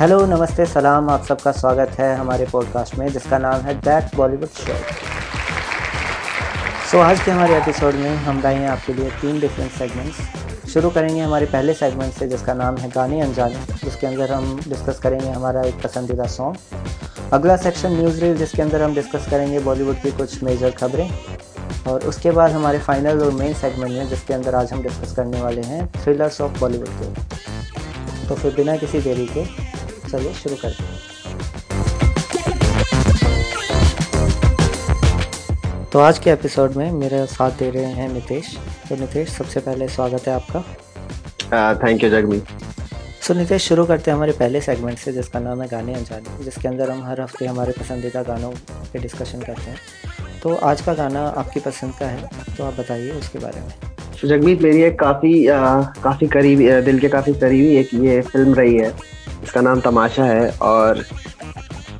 Hello, नमस्ते, सलाम, आप सबका स्वागत है हमारे पॉडकास्ट में, जिसका नाम है दैट बॉलीवुड शो सो आज के हमारे एपिसोड में हम लाए आपके लिए तीन डिफरेंट सेगमेंट्स शुरू करेंगे हमारे पहले सेगमेंट से, जिसका नाम है गाने अनजाने। जिसके अंदर हम डिस्कस करेंगे हमारा एक पसंदीदा सॉन्ग अगला सेक्शन न्यूज़ रील जिसके अंदर हम डिस्कस करेंगे बॉलीवुड की कुछ मेजर खबरें। और उसके बाद हमारे फाइनल और मेन सेगमेंट में, जिसके अंदर आज हम डिस्कस करने वाले हैं थ्रिलर्स ऑफ़ बॉलीवुड के। तो फिर बिना किसी देरी के चलिए शुरू करते हैं। तो आज के एपिसोड में मेरे साथ दे रहे हैं नितेश। तो नितेश सबसे पहले स्वागत है आपका। थैंक यू जगमी सो नितेश शुरू करते हैं हमारे पहले सेगमेंट से जिसका नाम है गाने अनजाने जिसके अंदर हम हर हफ़्ते हमारे पसंदीदा गानों पे डिस्कशन करते हैं। तो आज का गाना आपकी पसंद का है तो आप बताइए उसके बारे में। जगमीत मेरी एक काफ़ी काफ़ी करीबी दिल के काफ़ी करीबी एक ये फ़िल्म रही है। इसका नाम तमाशा है और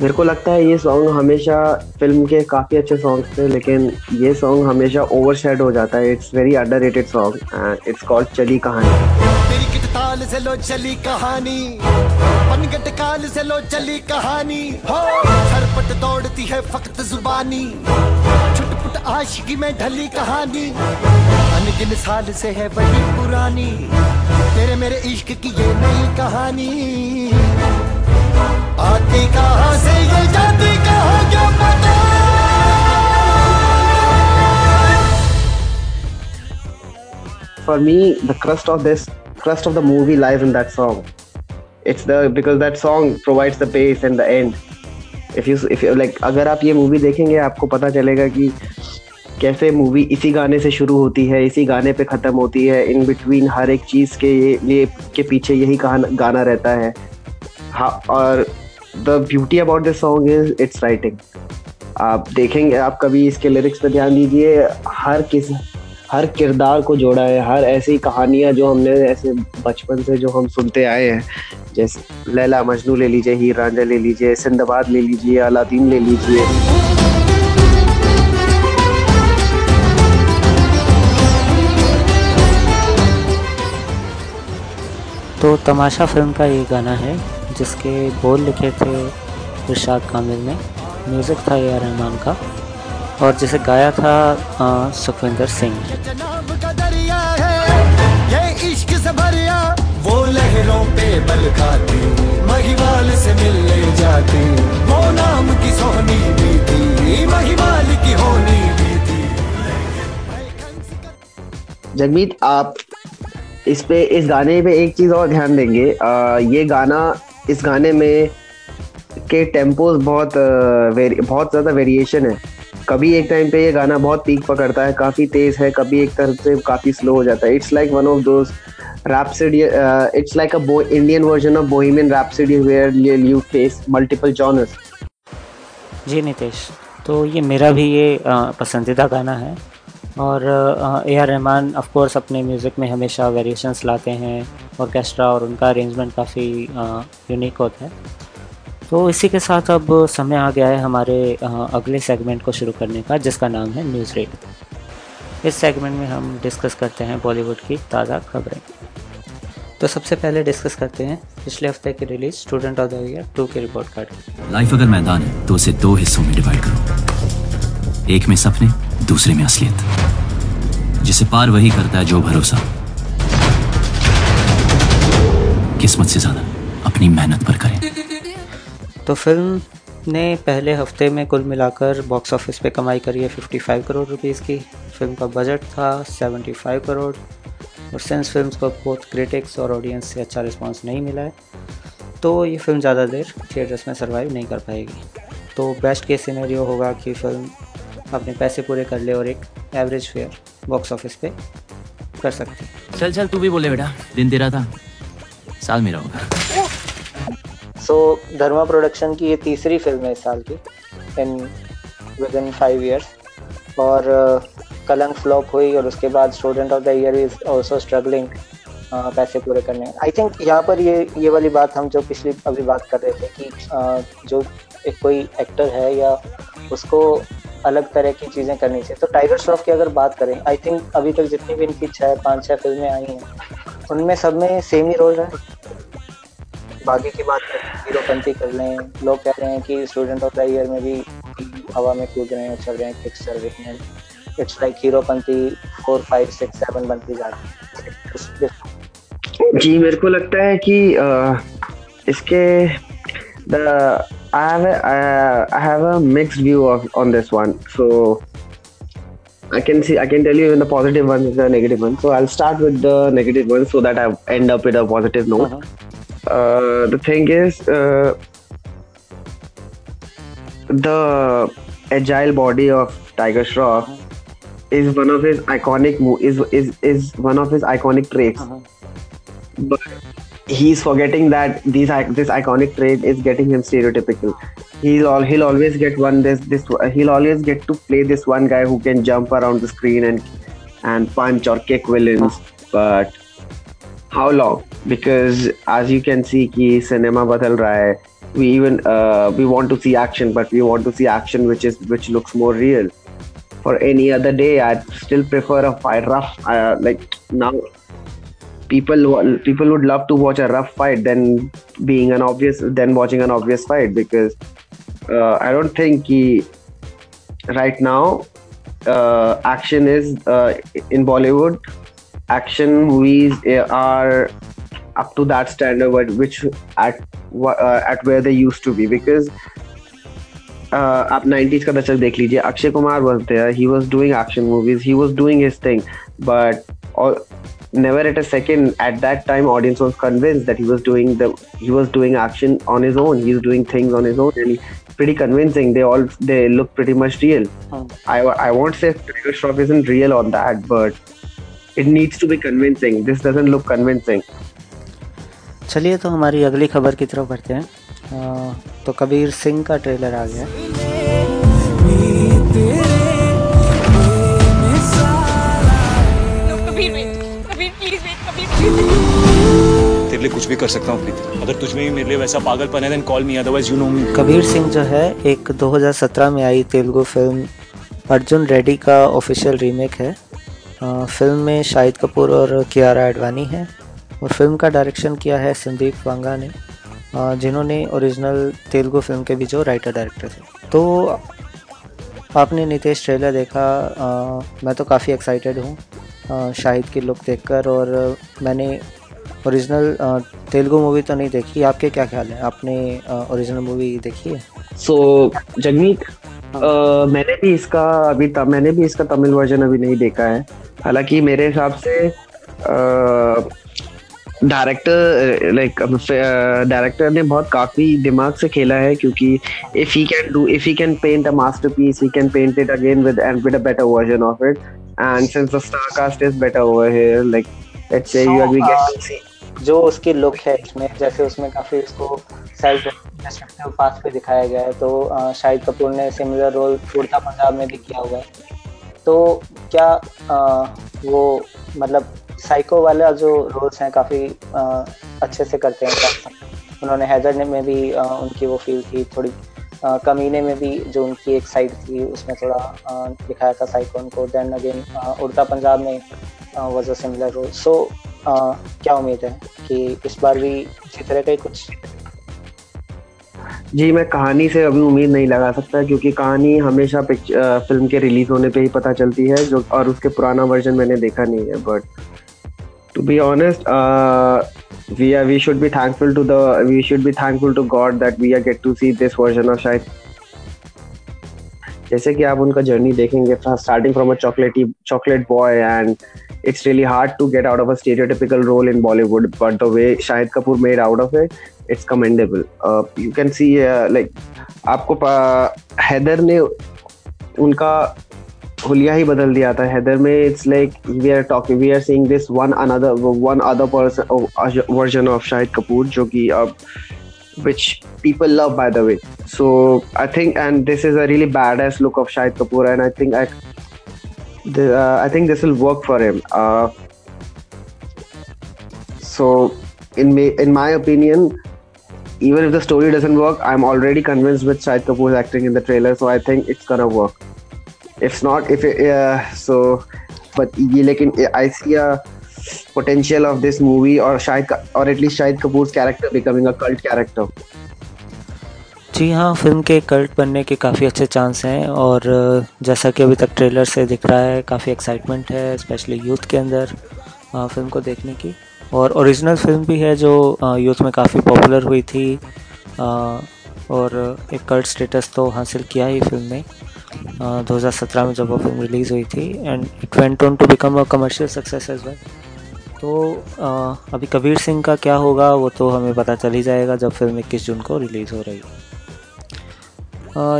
मेरे को लगता है ये सॉन्ग हमेशा फ़िल्म के काफ़ी अच्छे सॉन्ग थे, लेकिन ये सॉन्ग हमेशा ओवर हो जाता है। It's very underrated song and it's called Chali Kahani. Taal से लो चली कहानी, पनगट काल से लो चली कहानी। हो दौड़ती है फक्त जुबानी, छुटपुट आशिकी में ढली कहानी। अनगिन साल से है पुरानी, तेरे मेरे इश्क की ये नई कहानी। ये For me, the crust of this, crust of the movie lies in that song. It's the because that song provides the pace and the end. If you if you like, अगर आप ये मूवी देखेंगे आपको पता चलेगा कि कैसे movie इसी गाने से शुरू होती है इसी गाने पे ख़त्म होती है इन बिटवीन हर एक चीज़ के ये के पीछे यही गाना रहता है हाँ और the beauty about this song is its writing आप देखेंगे, आप कभी इसके लिरिक्स पे ध्यान दीजिए, हर किस, हर किरदार को जोड़ा है, हर ऐसी कहानियाँ जो हमने, ऐसे बचपन से जो हम सुनते आए हैं, जैसे लैला मजनू ले लीजिए, हीर रांझा ले लीजिए सिंदबाद ले लीजिए, अलादीन ले लीजिए। तो तमाशा फ़िल्म का ये गाना है जिसके बोल लिखे थे इरशाद कामिल ने। म्यूज़िक था एआर रहमान का। और जिसे गाया था सुखविंदर सिंह। वो लहरों पे बल खाती महिवाल से मिलने जाती। वो नाम की सोहनी भी महिवाल की होनी भी जगमीत आप इस पे इस गाने पे एक चीज़ और ध्यान देंगे। आ, ये गाना इस गाने में के टेम्पोज बहुत वेरी बहुत ज़्यादा वेरिएशन है। कभी एक टाइम पे ये गाना बहुत पीक पकड़ता है, काफ़ी तेज़ है, कभी एक तरफ़ से काफ़ी स्लो हो जाता है। It's like one of those it's like a bo- indian version of bohemian rhapsody where you face multiple genres. जी नितेश तो ये मेरा भी ये पसंदीदा गाना है। और A R Rahman of course अपने म्यूज़िक में हमेशा वेरिएशंस लाते हैं। ऑर्केस्ट्रा और उनका अरेंजमेंट काफ़ी यूनिक होता है। तो इसी के साथ अब समय आ गया है हमारे अगले सेगमेंट को शुरू करने का, जिसका नाम है न्यूज़ रेड इस सेगमेंट में हम डिस्कस करते हैं बॉलीवुड की ताज़ा खबरें। तो सबसे पहले डिस्कस करते हैं, पिछले हफ़्ते की release student of the year two की रिपोर्ट कार्ड लाइफ अगर मैदान है तो उसे दो हिस्सों में डिवाइड करो। एक में सपने, दूसरे में असलियत। जिसे पार वही करता है जो भरोसा। किस्मत से ज़्यादा अपनी मेहनत पर करें। तो फ़िल्म ने पहले हफ़्ते में कुल मिलाकर बॉक्स ऑफ़िस पे कमाई करी है 55 करोड़ रुपीस की। फ़िल्म का बजट था 75 करोड़ और सेंस फ़िल्म को बहुत क्रिटिक्स और ऑडियंस से अच्छा रिस्पांस नहीं मिला है तो ये फ़िल्म ज़्यादा देर थिएटर्स में सरवाइव नहीं कर पाएगी। तो बेस्ट केस सिनेरियो होगा कि फ़िल्म अपने पैसे पूरे कर ले और एक एवरेज फेयर बॉक्स ऑफ़िस पे कर सकते चल चल तू भी बोले बेटा। दिन तेरा था। साल मेरा होगा सो धर्मा प्रोडक्शन की ये तीसरी फ़िल्म है इस साल की in with in five years और uh, कलंक फ्लॉप हुई और उसके बाद student of the year is also struggling पैसे पूरे करने। आई थिंक यहाँ पर ये ये वाली बात हम जो पिछली अभी बात कर रहे थे कि uh, जो एक कोई एक्टर है या उसको अलग तरह की चीज़ें करनी चाहिए। तो टाइगर श्रॉफ की अगर बात करें आई थिंक अभी तक जितनी भी इनकी छः पाँच छः फ़िल्में आई हैं उनमें सब में सेम ही रोल है। बागी की बात करेंपंथी कर लें लोग कह रहे हैं कि स्टूडेंट ऑफ़ द ईयर में भी हवा में कूद रहे हैं चल रहे हैं फिक्स चल रही हैं it's like Heropanti four five six seven बनती जा रही है जी मेरे को लगता है कि इसके the I I have a mix view on this one so I can see. I can tell you in the positive ones, the negative ones. So I'll start with the negative ones, so that I end up with a positive note. Uh-huh. Uh, the thing is, uh, the agile body of Tiger Shroff is one of his iconic is is is one of his iconic traits. Uh-huh. But he's forgetting that these this iconic trait is getting him stereotypical he'll all he'll always get one this this he'll always get to play this one guy who can jump around the screen and and punch or kick villains but how long because as you can see ki cinema badal raha hai we even uh, we want to see action but we want to see action which is which looks more real for any other day i'd still prefer a fight rough uh, like now people people would love to watch a rough fight than being an obvious than watching an obvious fight because uh, I don't think he, right now uh, action is uh, in Bollywood Action movies are up to that standard, which at uh, at where they used to be because. Uh, आप 90s का दशक देख लीजिए Akshay Kumar was there he was doing action movies he was doing his thing but all, never at a second at that time audience was convinced that he was doing the he was doing action on his own he's doing things on his own and he, pretty convincing. They all they look pretty much real. Hmm. I I won't say Tiger Shroff isn't real on that, but it needs to be convincing. This doesn't look convincing. चलिए तो हमारी अगली खबर की तरफ़ बढ़ते हैं। आ, तो कबीर सिंह का ट्रेलर आ गया। तेरे लिए कुछ भी कर सकता हूँ प्रीति। अगर तुझ में भी मेरे लिए वैसा पागलपन है then call me otherwise you know me Kabir Singh जो है एक 2017 में आई तेलुगु फ़िल्म अर्जुन रेड्डी का ऑफिशियल रीमेक है। फ़िल्म में शाहिद कपूर और कियारा एडवानी है। और फ़िल्म का डायरेक्शन किया है संदीप वांगा ने। जिन्होंने ओरिजिनल तेलुगु फ़िल्म के भी जो राइटर डायरेक्टर थे। तो आपने नितेश ट्रेलर देखा आ, मैं तो काफ़ी एक्साइटेड हूँ शाहिद की लुक देखकर। और मैंने ओरिजिनल तेलुगु मूवी तो नहीं देखी। आपके क्या ख्याल है? आपने ओरिजिनल मूवी देखी है? सो so, जगमीत मैंने भी इसका अभी तब मैंने भी इसका तमिल वर्जन अभी नहीं देखा है। हालाँकि मेरे हिसाब से डायरेक्टर लाइक डायरेक्टर ने बहुत काफ़ी दिमाग से खेला है क्योंकि if he can do if he can paint a masterpiece he can paint it again with and with a better version of it and since the star cast is better over here like let's say you we get to see जो उसकी look है इसमें जैसे उसमें काफ़ी उसको self destructive path पे दिखाया गया है तो शाहिद कपूर ने सिमिलर रोल उड़ता पंजाब में भी किया हुआ है। तो क्या आ, वो मतलब साइको वाला जो रोल्स हैं काफ़ी अच्छे से करते हैं? उन्होंने हैदर में भी आ, उनकी वो फील थी थोड़ी आ, कमीने में भी जो उनकी एक साइड थी उसमें थोड़ा आ, दिखाया था साइको उनको। देन अगेन उड़ता पंजाब में was a similar role so क्या उम्मीद है कि इस बार भी इसी तरह का कुछ जी मैं कहानी से अभी उम्मीद नहीं लगा सकता क्योंकि कहानी हमेशा पिक्च, फ़िल्म के रिलीज़ होने पे ही पता चलती है जो और उसके पुराना वर्जन मैंने देखा नहीं है but to be honest we are we should be thankful to the we should be thankful to God that we are get to see this version of शायद जैसे कि आप उनका जर्नी देखेंगे starting from a chocolaty chocolate boy and it's really hard to get out of a stereotypical role in Bollywood but the way Shahid Kapoor made out of it it's commendable you can see like आपको हैदर ने उनका हुलिया ही बदल दिया था। हैदर में it's like we are talking we are seeing this one another one other person version of Shahid Kapoor जो कि अब which people love by the way so I think and this is a really badass look of Shahid Kapoor and I think I think this will work for him so in in my opinion even if the story doesn't work, I'm already convinced with Shahid Kapoor's acting in the trailer. So I think it's gonna work. If not, if it, uh, so, but I see a potential of this movie or Shahid or at least Shahid Kapoor's character becoming a cult character? जी हाँ film के cult बनने के काफ़ी अच्छे chance हैं और जैसा कि अभी तक ट्रेलर से दिख रहा है काफ़ी एक्साइटमेंट है स्पेशली यूथ के अंदर फ़िल्म को देखने की और ओरिजिनल फ़िल्म भी है जो यूथ में काफ़ी पॉपुलर हुई थी। और एक कल्ट स्टेटस तो हासिल किया ही फ़िल्म ने दो हज़ार सत्रह में जब वो फ़िल्म रिलीज़ हुई थी। And it went on to become a commercial success as well तो अभी कबीर सिंह का क्या होगा वो तो हमें पता चल ही जाएगा जब फ़िल्म इक्कीस जून को रिलीज़ हो रही है।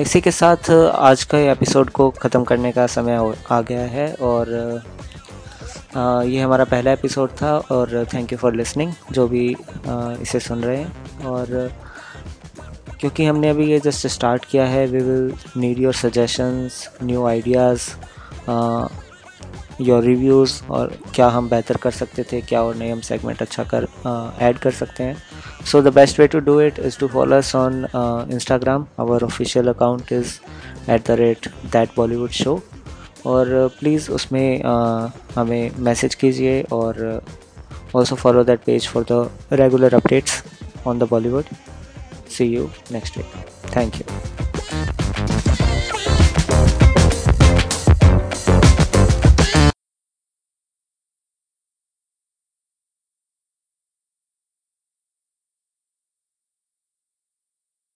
इसी के साथ आज का एपिसोड को ख़त्म करने का समय आ गया है और ये हमारा पहला एपिसोड था और थैंक यू फॉर लिसनिंग जो भी इसे सुन रहे हैं। और क्योंकि हमने अभी ये जस्ट स्टार्ट किया है we will need your suggestions new ideas your reviews और क्या हम बेहतर कर सकते थे क्या और नए हम सेगमेंट अच्छा कर ऐड कर सकते हैं। So the best way to do it is to us on uh, instagram. Our official account is at the rate that bollywood show. और प्लीज़ उसमें हमें मैसेज कीजिए और also follow that page for the regular updates on the Bollywood see you next week thank you